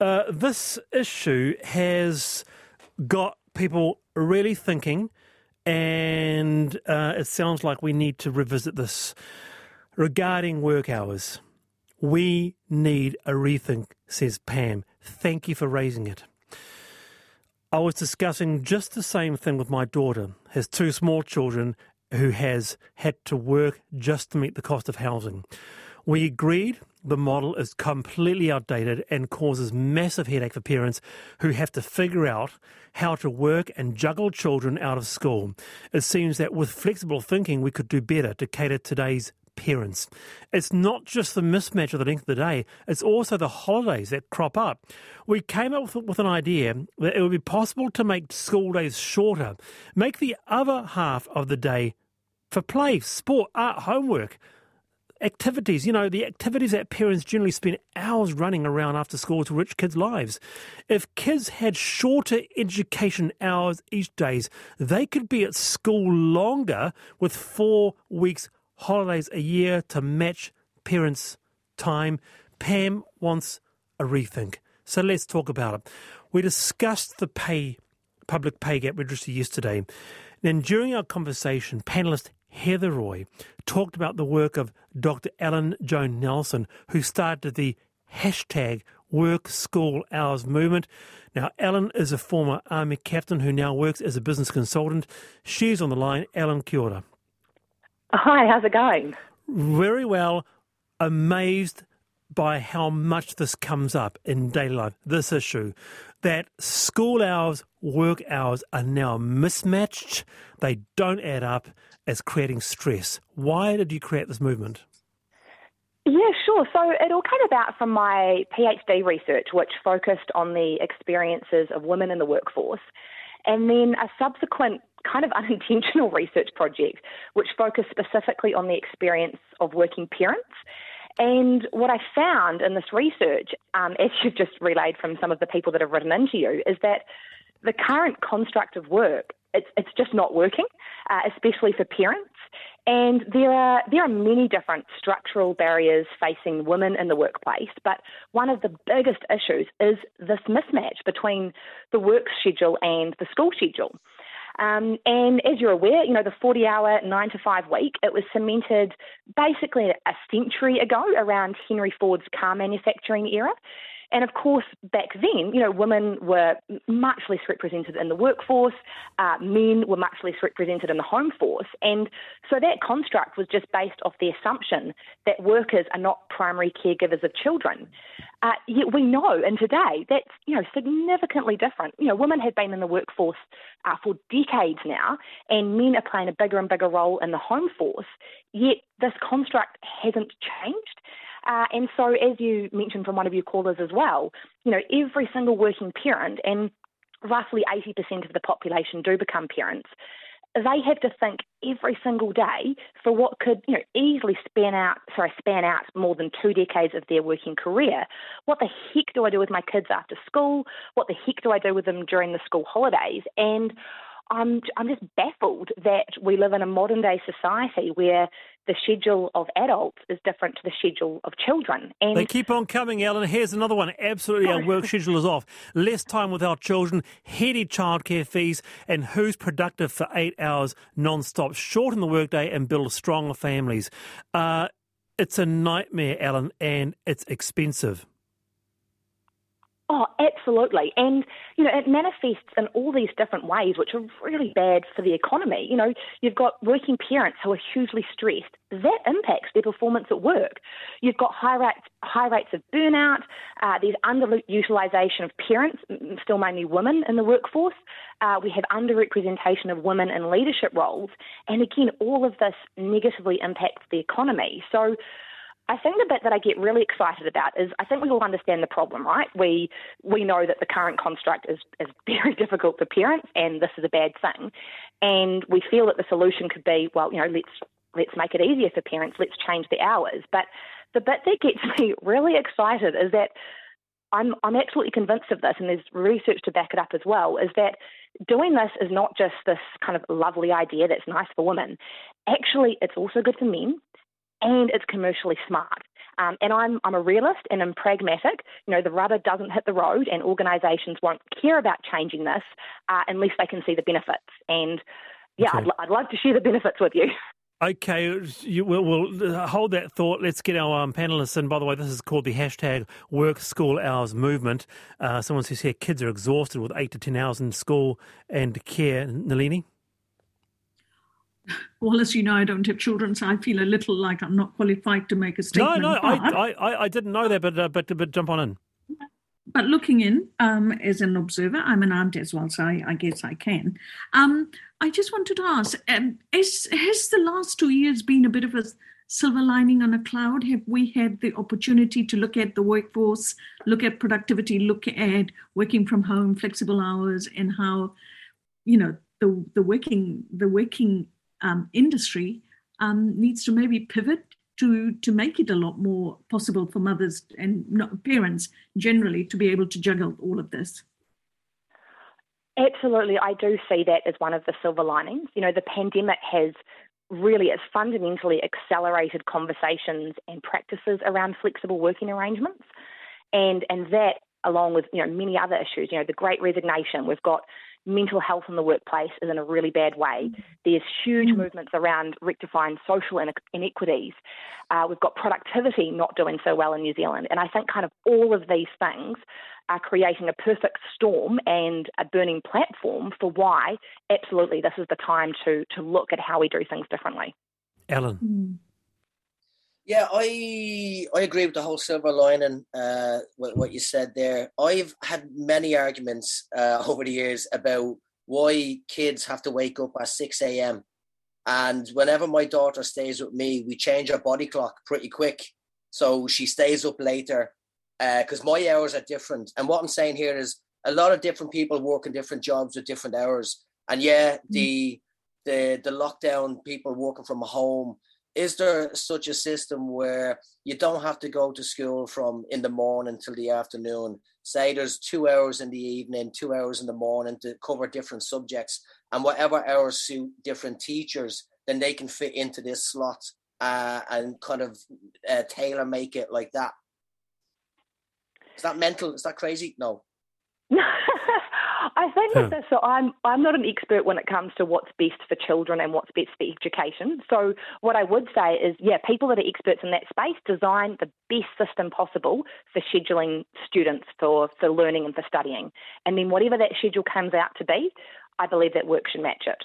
Uh, this issue has got people really thinking, and uh, it sounds like we need to revisit this. Regarding work hours, we need a rethink, says Pam. Thank you for raising it. I was discussing just the same thing with my daughter, has two small children who has had to work just to meet the cost of housing. We agreed the model is completely outdated and causes massive headache for parents who have to figure out how to work and juggle children out of school. It seems that with flexible thinking, we could do better to cater today's parents. It's not just the mismatch of the length of the day, it's also the holidays that crop up. We came up with, with an idea that it would be possible to make school days shorter, make the other half of the day for play, sport, art, homework activities, you know, the activities that parents generally spend hours running around after school to rich kids' lives. If kids had shorter education hours each days, they could be at school longer with four weeks holidays a year to match parents' time. Pam wants a rethink. So let's talk about it. We discussed the pay public pay gap registry yesterday. Then during our conversation, panelist Heather Roy talked about the work of Dr. Ellen Joan Nelson, who started the hashtag Work School Hours movement. Now, Ellen is a former Army captain who now works as a business consultant. She's on the line. Ellen, kia ora. Hi, how's it going? Very well. Amazed by how much this comes up in daily life, this issue, that school hours, work hours are now mismatched. They don't add up as creating stress. Why did you create this movement? Yeah, sure. So it all came about from my PhD research, which focused on the experiences of women in the workforce, and then a subsequent kind of unintentional research project, which focused specifically on the experience of working parents. And what I found in this research, um, as you've just relayed from some of the people that have written into you, is that the current construct of work it's it's just not working, uh, especially for parents. And there are there are many different structural barriers facing women in the workplace, but one of the biggest issues is this mismatch between the work schedule and the school schedule. Um, and as you're aware, you know, the 40 hour, nine to five week, it was cemented basically a century ago around Henry Ford's car manufacturing era. And of course, back then, you know, women were much less represented in the workforce, uh, men were much less represented in the home force. And so that construct was just based off the assumption that workers are not primary caregivers of children. Uh, yet we know, and today, that's, you know, significantly different. You know, women have been in the workforce uh, for decades now, and men are playing a bigger and bigger role in the home force, yet this construct hasn't changed. Uh, and so, as you mentioned from one of your callers as well, you know, every single working parent, and roughly 80% of the population do become parents, they have to think every single day for what could you know easily span out sorry span out more than two decades of their working career. What the heck do I do with my kids after school? What the heck do I do with them during the school holidays? And I'm I'm just baffled that we live in a modern day society where the schedule of adults is different to the schedule of children. And they keep on coming, Ellen. Here's another one. Absolutely, our work schedule is off. Less time with our children, heady childcare fees, and who's productive for eight hours non-stop. Shorten the workday and build stronger families. Uh, it's a nightmare, Ellen, and it's expensive. Oh, absolutely. And, you know, it manifests in all these different ways, which are really bad for the economy. You know, you've got working parents who are hugely stressed. That impacts their performance at work. You've got high rates, high rates of burnout. Uh, there's underutilization of parents, still mainly women in the workforce. Uh, we have underrepresentation of women in leadership roles. And again, all of this negatively impacts the economy. So, I think the bit that I get really excited about is I think we all understand the problem, right? We we know that the current construct is, is very difficult for parents and this is a bad thing. And we feel that the solution could be, well, you know, let's let's make it easier for parents, let's change the hours. But the bit that gets me really excited is that I'm I'm absolutely convinced of this and there's research to back it up as well, is that doing this is not just this kind of lovely idea that's nice for women. Actually, it's also good for men and it's commercially smart. Um, and I'm, I'm a realist and I'm pragmatic. You know, the rubber doesn't hit the road, and organisations won't care about changing this uh, unless they can see the benefits. And yeah, okay. I'd, I'd love to share the benefits with you. Okay, you, we'll, we'll, uh, hold that thought. Let's get our um, panelists in. By the way, this is called the hashtag Work School Hours Movement. Uh, someone says here kids are exhausted with eight to ten hours in school and care. Nalini? Well, as you know, I don't have children, so I feel a little like I'm not qualified to make a statement. No, no, I, I, I, didn't know that, but, uh, but, but jump on in. But looking in um, as an observer, I'm an aunt as well, so I, I guess I can. Um, I just wanted to ask: um, is, Has the last two years been a bit of a silver lining on a cloud? Have we had the opportunity to look at the workforce, look at productivity, look at working from home, flexible hours, and how you know the the working the working um, industry um, needs to maybe pivot to to make it a lot more possible for mothers and parents generally to be able to juggle all of this? Absolutely, I do see that as one of the silver linings. You know, the pandemic has really it's fundamentally accelerated conversations and practices around flexible working arrangements. And and that along with you know many other issues, you know, the great resignation, we've got mental health in the workplace is in a really bad way. There's huge mm. movements around rectifying social inequities. Uh, we've got productivity not doing so well in New Zealand. And I think kind of all of these things are creating a perfect storm and a burning platform for why absolutely this is the time to to look at how we do things differently. Ellen. Mm. Yeah, I I agree with the whole silver lining. Uh, what, what you said there. I've had many arguments uh, over the years about why kids have to wake up at six a.m. And whenever my daughter stays with me, we change our body clock pretty quick, so she stays up later because uh, my hours are different. And what I'm saying here is a lot of different people work in different jobs with different hours. And yeah, mm. the the the lockdown people working from home. Is there such a system where you don't have to go to school from in the morning till the afternoon? Say there's two hours in the evening, two hours in the morning to cover different subjects, and whatever hours suit different teachers, then they can fit into this slot uh, and kind of uh, tailor make it like that. Is that mental? Is that crazy? No. I think so I'm I'm not an expert when it comes to what's best for children and what's best for education. So what I would say is, yeah, people that are experts in that space design the best system possible for scheduling students for for learning and for studying, and then whatever that schedule comes out to be, I believe that work should match it.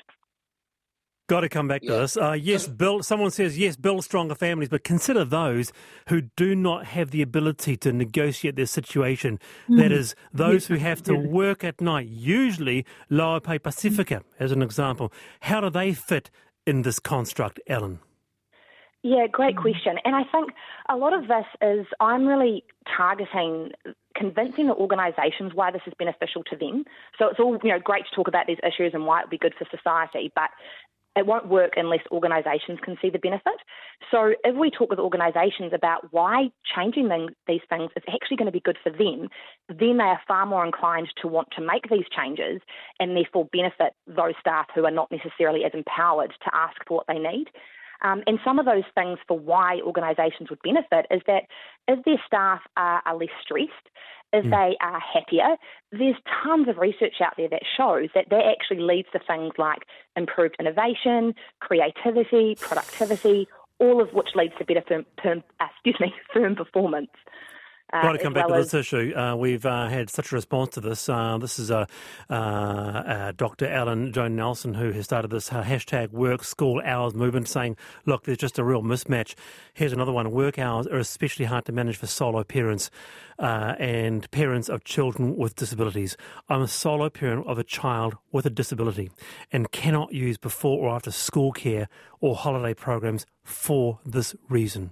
Got to come back to this. Uh, yes, build. Someone says yes, build stronger families, but consider those who do not have the ability to negotiate their situation. Mm. That is, those who have to work at night, usually lower pay Pacifica, as an example. How do they fit in this construct, Ellen? Yeah, great question. And I think a lot of this is I'm really targeting convincing the organisations why this is beneficial to them. So it's all you know great to talk about these issues and why it would be good for society, but it won't work unless organisations can see the benefit. So if we talk with organisations about why changing these things is actually going to be good for them, then they are far more inclined to want to make these changes and therefore benefit those staff who are not necessarily as empowered to ask for what they need. Um, and some of those things for why organisations would benefit is that if their staff are, are less stressed, if mm. they are happier, there's tons of research out there that shows that that actually leads to things like improved innovation, creativity, productivity, all of which leads to better firm, firm uh, excuse me, firm performance. Uh, Got to come back well to this as... issue. Uh, we've uh, had such a response to this. Uh, this is uh, uh, Dr. Ellen Joan Nelson who has started this hashtag work school hours movement saying, look, there's just a real mismatch. Here's another one. Work hours are especially hard to manage for solo parents and parents of children with disabilities. I'm a solo parent of a child with a disability and cannot use before or after school care or holiday programs for this reason.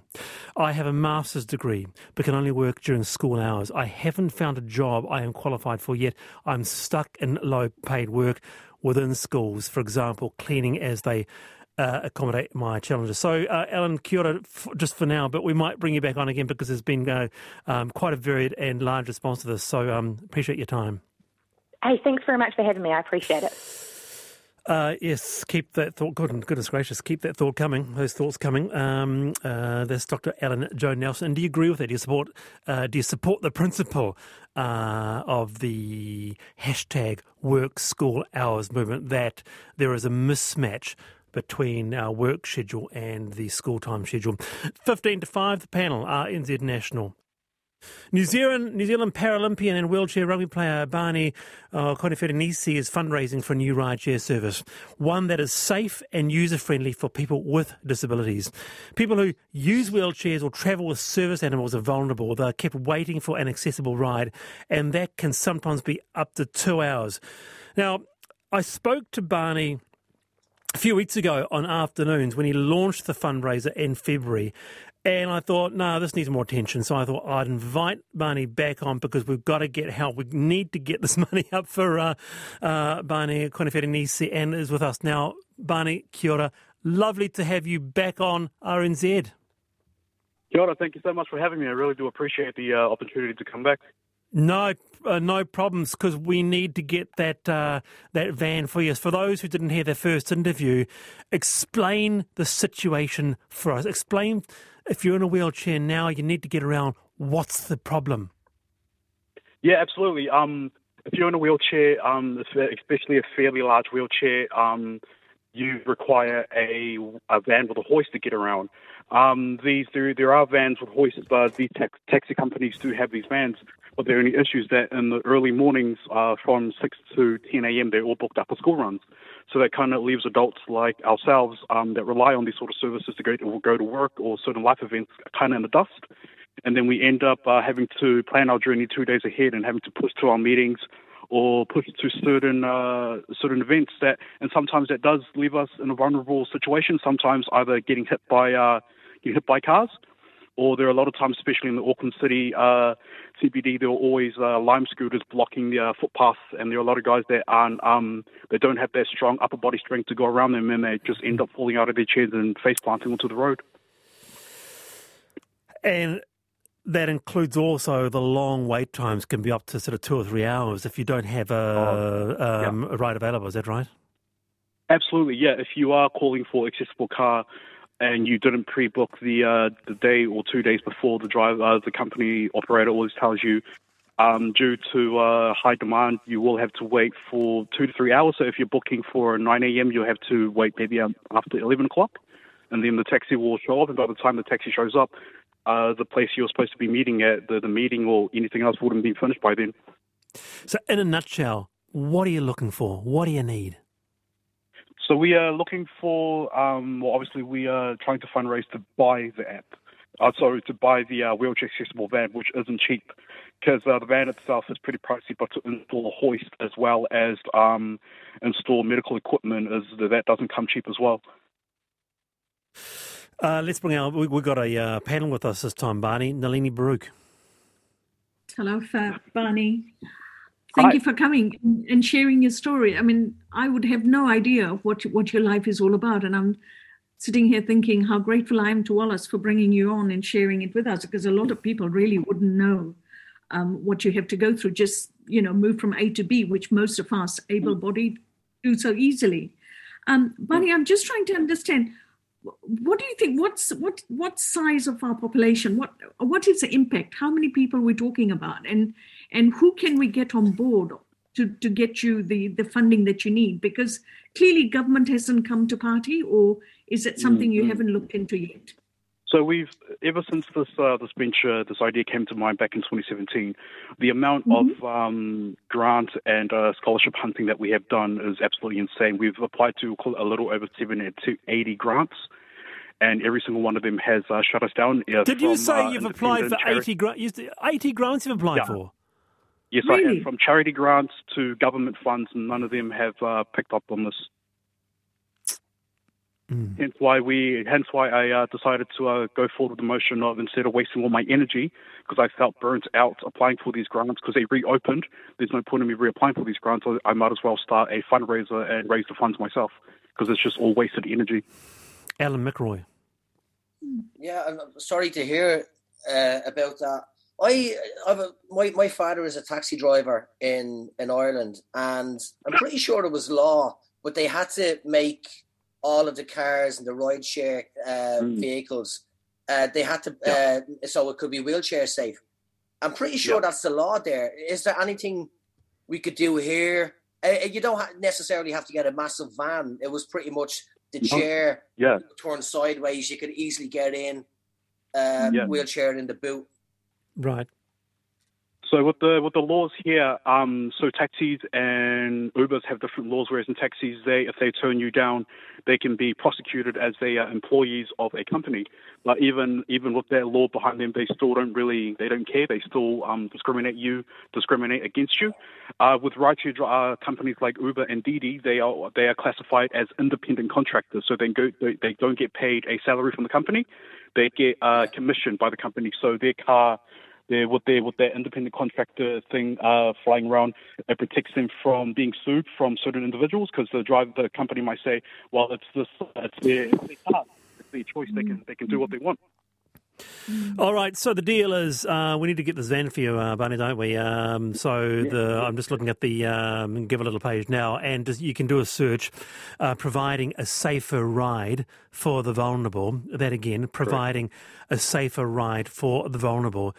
I have a master's degree but can only work during school hours. I haven't found a job I am qualified for yet. I'm stuck in low paid work within schools, for example, cleaning as they uh, accommodate my challenges. So, uh, Ellen, kia f- just for now, but we might bring you back on again because there's been uh, um, quite a varied and large response to this. So, um, appreciate your time. Hey, thanks very much for having me. I appreciate it. Uh, yes, keep that thought. Good, goodness gracious, keep that thought coming. Those thoughts coming. Um, uh, that's Dr. Ellen Joan Nelson. do you agree with that? Do you support? Uh, do you support the principle uh, of the hashtag Work School Hours movement that there is a mismatch between our work schedule and the school time schedule? Fifteen to five. The panel RNZ National New Zealand, New Zealand Paralympian and wheelchair rugby player Barney uh, Koniferenisi is fundraising for a new rideshare service, one that is safe and user friendly for people with disabilities. People who use wheelchairs or travel with service animals are vulnerable. They're kept waiting for an accessible ride, and that can sometimes be up to two hours. Now, I spoke to Barney a few weeks ago on afternoons when he launched the fundraiser in February. And I thought, no, this needs more attention. So I thought I'd invite Barney back on because we've got to get help. We need to get this money up for uh, uh, Barney Koniferenisi and is with us now. Barney, kia ora. Lovely to have you back on RNZ. Kia ora. Thank you so much for having me. I really do appreciate the uh, opportunity to come back. No, uh, no problems because we need to get that uh, that van for you. For those who didn't hear the first interview, explain the situation for us. Explain if you're in a wheelchair now, you need to get around. What's the problem? Yeah, absolutely. Um, if you're in a wheelchair, um, especially a fairly large wheelchair, um, you require a, a van with a hoist to get around. Um, these there, there are vans with hoists, but these tax, taxi companies do have these vans. But there are any issues that in the early mornings uh, from 6 to 10 a.m. they're all booked up for school runs. So that kind of leaves adults like ourselves um, that rely on these sort of services to go to, go to work or certain life events kind of in the dust. And then we end up uh, having to plan our journey two days ahead and having to push to our meetings or push to certain uh, certain events that, and sometimes that does leave us in a vulnerable situation. Sometimes either getting hit by uh, getting hit by cars, or there are a lot of times, especially in the Auckland City uh, CBD, there are always uh, lime scooters blocking the uh, footpaths, and there are a lot of guys that aren't, um, that don't have that strong upper body strength to go around them, and they just end up falling out of their chairs and face planting onto the road. And that includes also the long wait times can be up to sort of two or three hours if you don't have a, oh, um, yeah. a ride available. Is that right? Absolutely, yeah. If you are calling for accessible car and you didn't pre-book the uh, the day or two days before the drive, uh, the company operator always tells you um, due to uh, high demand, you will have to wait for two to three hours. So if you're booking for 9 a.m., you'll have to wait maybe um, after 11 o'clock, and then the taxi will show up. And by the time the taxi shows up, uh, the place you're supposed to be meeting at, the, the meeting or anything else wouldn't be finished by then. So, in a nutshell, what are you looking for? What do you need? So we are looking for, um, well, obviously we are trying to fundraise to buy the app. Uh, sorry, to buy the uh, wheelchair accessible van, which isn't cheap because uh, the van itself is pretty pricey, but to install a hoist as well as um, install medical equipment is that doesn't come cheap as well. Uh, let's bring out, we, have got a uh, panel with us this time, Barney. Nalini Baruch. Hello, Barney. Thank you for coming and sharing your story. I mean, I would have no idea of what what your life is all about, and I'm sitting here thinking how grateful I am to Wallace for bringing you on and sharing it with us, because a lot of people really wouldn't know um, what you have to go through. Just you know, move from A to B, which most of us able-bodied do so easily. Um, Barney, I'm just trying to understand what do you think what's what what size of our population what what is the impact how many people we're talking about and and who can we get on board to, to get you the, the funding that you need? Because clearly government hasn't come to party, or is it something mm-hmm. you haven't looked into yet? So we've ever since this uh, this venture, this idea came to mind back in 2017. The amount mm-hmm. of um, grant and uh, scholarship hunting that we have done is absolutely insane. We've applied to a little over 70 to 80 grants, and every single one of them has uh, shut us down. Did from, you say uh, you've applied for 80 grants? 80 grants you've applied yeah. for? Yes, really? I have. From charity grants to government funds, and none of them have uh, picked up on this. Mm. Hence why we, hence why I uh, decided to uh, go forward with the motion of instead of wasting all my energy, because I felt burnt out applying for these grants because they reopened. There's no point in me reapplying for these grants. I might as well start a fundraiser and raise the funds myself because it's just all wasted energy. Alan McElroy. Yeah, I'm sorry to hear uh, about that. I, a, my my father is a taxi driver in in Ireland, and I'm pretty sure it was law but they had to make all of the cars and the rideshare uh, Mm. vehicles. Uh, they had to, Yeah. uh, so it could be wheelchair safe. I'm pretty sure Yeah. that's the law there. Is there anything we could do here? Uh, you don't necessarily have to get a massive van. It was pretty much the chair Yeah. turned sideways. You could easily get in, uh, Yeah. wheelchair in the boot. Right. So with the with the laws here, um, so taxis and Ubers have different laws. Whereas in taxis, they if they turn you down, they can be prosecuted as they are employees of a company. But even even with their law behind them, they still don't really they don't care. They still um, discriminate you, discriminate against you. Uh, with rideshare uh, companies like Uber and Didi, they are they are classified as independent contractors. So they go they, they don't get paid a salary from the company. They get uh, commissioned by the company. So their car they're with their with their independent contractor thing uh, flying around. It protects them from being sued from certain individuals because the driver, the company might say, "Well, it's this, it's their, it's their car, it's their choice. They can they can do what they want." All right. So the deal is, uh, we need to get this van for you, uh, Barney, don't we? Um, so the I'm just looking at the um, Givealittle page now, and just, you can do a search, uh, providing a safer ride for the vulnerable. That again, providing a safer ride for the vulnerable.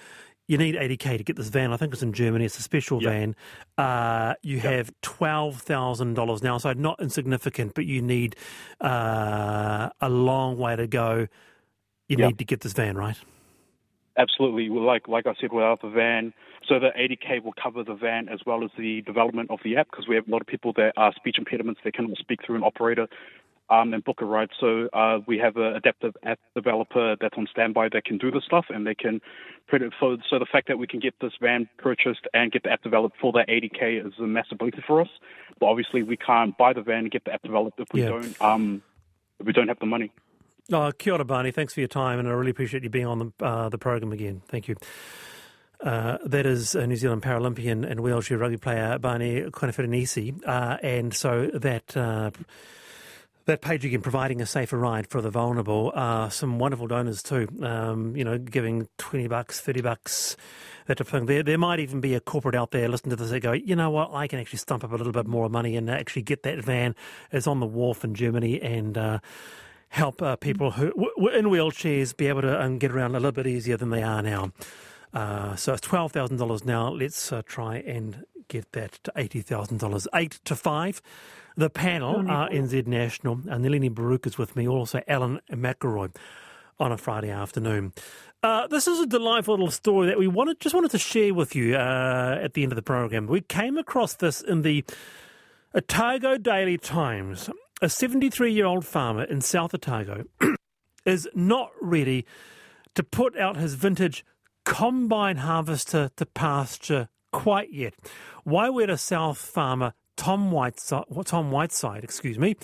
You need 80k to get this van. I think it's in Germany. It's a special Yeah. van. Uh, you have twelve thousand dollars now, so not insignificant, but you need uh, a long way to go. You Yeah. need to get this van right. Absolutely. Well, Like like I said, without the van, so the 80k will cover the van as well as the development of the app because we have a lot of people that are speech impediments. They cannot speak through an operator um, and book a ride. So uh, we have an adaptive app developer that's on standby that can do this stuff and they can put it. So, so the fact that we can get this van purchased and get the app developed for that 80k is a massive benefit for us. But obviously, we can't buy the van and get the app developed if we Yeah. don't um, if we don't have the money. Oh, kia ora, Barney. Thanks for your time, and I really appreciate you being on the uh, the program again. Thank you. Uh, that is a New Zealand Paralympian and wheelchair rugby player Barney Koneferenisi, uh, and so that uh, that page again, providing a safer ride for the vulnerable. Uh, some wonderful donors too. Um, you know, giving twenty bucks, thirty bucks, that thing. There, there might even be a corporate out there listening to this that go, you know what, I can actually stump up a little bit more money and actually get that van. It's on the wharf in Germany and. Uh, help uh, people who w- w- in wheelchairs be able to um, get around a little bit easier than they are now. Uh, so it's twelve thousand dollars now. Let's uh, try and get that to eighty thousand dollars. Eight to five. The panel RNZ National. Uh, Nalini Baruch is with me. Also, Alan McElroy on a Friday afternoon. Uh, this is a delightful little story that we wanted just wanted to share with you uh, at the end of the program. We came across this in the Otago Daily Times. A 73 year old farmer in South Otago is not ready to put out his vintage combine harvester to pasture quite yet. Wairera South farmer Tom Whiteside, Tom Whiteside, excuse me,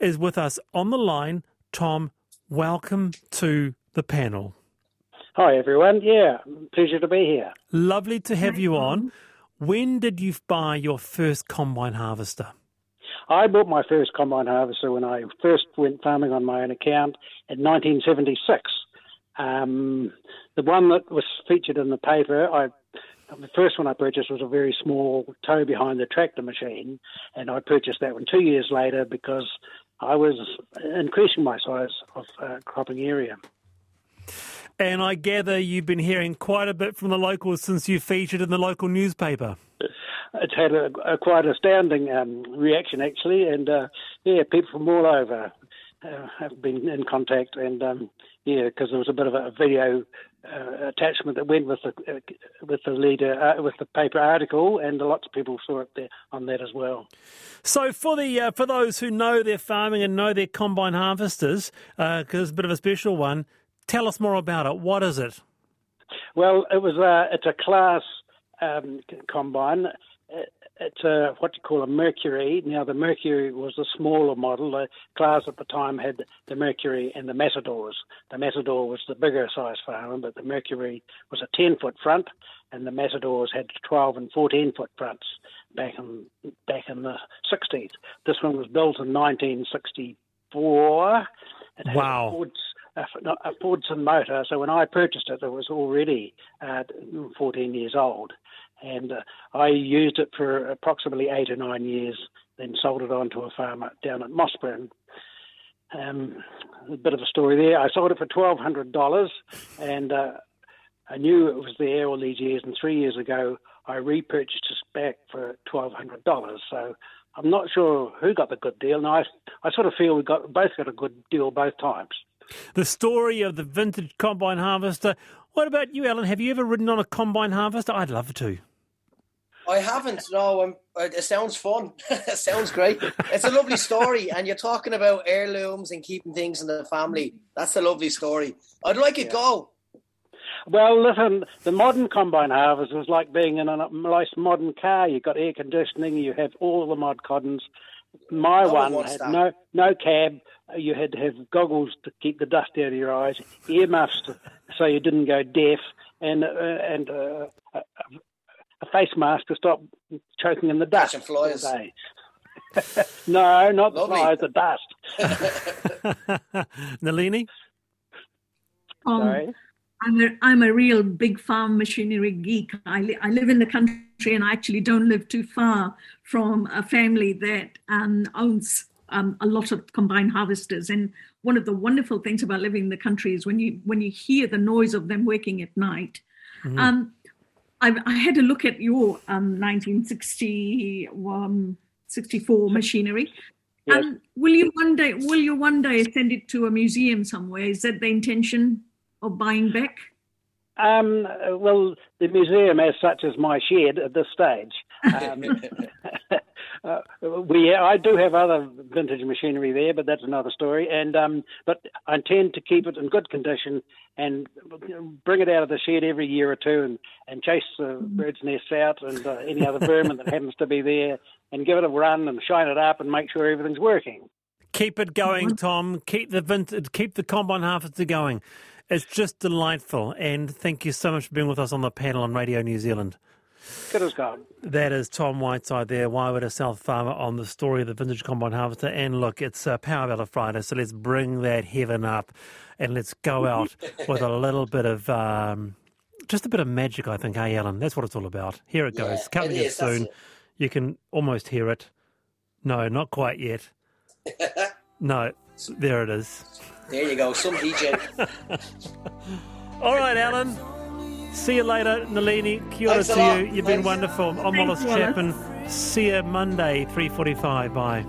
is with us on the line. Tom, welcome to the panel. Hi, everyone. Yeah, pleasure to be here. Lovely to have you on. When did you buy your first combine harvester? I bought my first combine harvester when I first went farming on my own account in 1976. Um, the one that was featured in the paper, I the first one I purchased was a very small tow behind the tractor machine, and I purchased that one two years later because I was increasing my size of uh, cropping area. And I gather you've been hearing quite a bit from the locals since you featured in the local newspaper. It's had a, a quite astounding um, reaction, actually, and uh, yeah, people from all over uh, have been in contact, and um, yeah, because there was a bit of a video uh, attachment that went with the uh, with the leader uh, with the paper article, and lots of people saw it there on that as well. So for the uh, for those who know their farming and know their combine harvesters, because it's a bit of a special one, tell us more about it. What is it? Well, it was a it's a Claas um, combine. It's a what you call a Mercury. Now the Mercury was the smaller model. The Claas at the time had the Mercury and the Matadors. The Matador was the bigger size farmer, but the Mercury was a 10 foot front, and the Matadors had 12 and 14 foot fronts back in back in the 60s. This one was built in 1964. It had Wow. a Ford's, a, a Fordson motor. So when I purchased it, it was already uh, 14 years old, and uh, I used it for approximately eight or nine years then sold it on to a farmer down at Mossburn. Um, a bit of a story there. I sold it for twelve hundred dollars, and uh, I knew it was there all these years. And three years ago, I repurchased it back for twelve hundred dollars. So I'm not sure who got the good deal. And I, I sort of feel we got both got a good deal both times. The story of the vintage combine harvester. What about you, Alan? Have you ever ridden on a combine harvester? I'd love to. I haven't. No, I'm, it sounds fun. it sounds great. It's a lovely story, and you're talking about heirlooms and keeping things in the family. That's a lovely story. I'd like it yeah. go. Well, listen, the modern combine harvester is like being in a nice modern car. You've got air conditioning, you have all the mod coddons. My no one, one had that. no no cab. You had to have goggles to keep the dust out of your eyes, earmuffs so you didn't go deaf, and uh, and uh, face mask to stop choking in the dust. Catching flies. no, not Lovely. the flies, the dust. Nalini? Um, Sorry. I'm a, I'm a real big farm machinery geek. I, li- I live in the country and I actually don't live too far from a family that um, owns um, a lot of combine harvesters. And one of the wonderful things about living in the country is when you when you hear the noise of them working at night. Mm-hmm. Um, I, I, had a look at your um, 1960 um, 64 machinery. Yes. Um, will you one day will you one day send it to a museum somewhere? Is that the intention? of buying back? Um, well, the museum, as such, is my shed at this stage. Um, uh, we, I do have other vintage machinery there, but that's another story. And um, but I intend to keep it in good condition and bring it out of the shed every year or two, and, and chase the birds' nests out and uh, any other vermin that happens to be there, and give it a run and shine it up and make sure everything's working. Keep it going, Tom. Keep the vintage, keep the combine harvester going. It's just delightful. And thank you so much for being with us on the panel on Radio New Zealand. Good as gone. That is Tom Whiteside there, Waiwera South Farmer, on the story of the vintage combine harvester. And look, it's uh, Power Ballad Friday, so let's bring that heaven up and let's go out with a little bit of. Um, just a bit of magic, I think, hey, Alan? That's what it's all about. Here it goes. Yeah, Coming in soon. You can almost hear it. No, not quite yet. no, there it is. There you go, some DJ. All right, Alan. See you later, Nalini. Kia ora to you. You've Thanks. been wonderful. I'm Wallace Chapman. See you Monday, 3.45. Bye.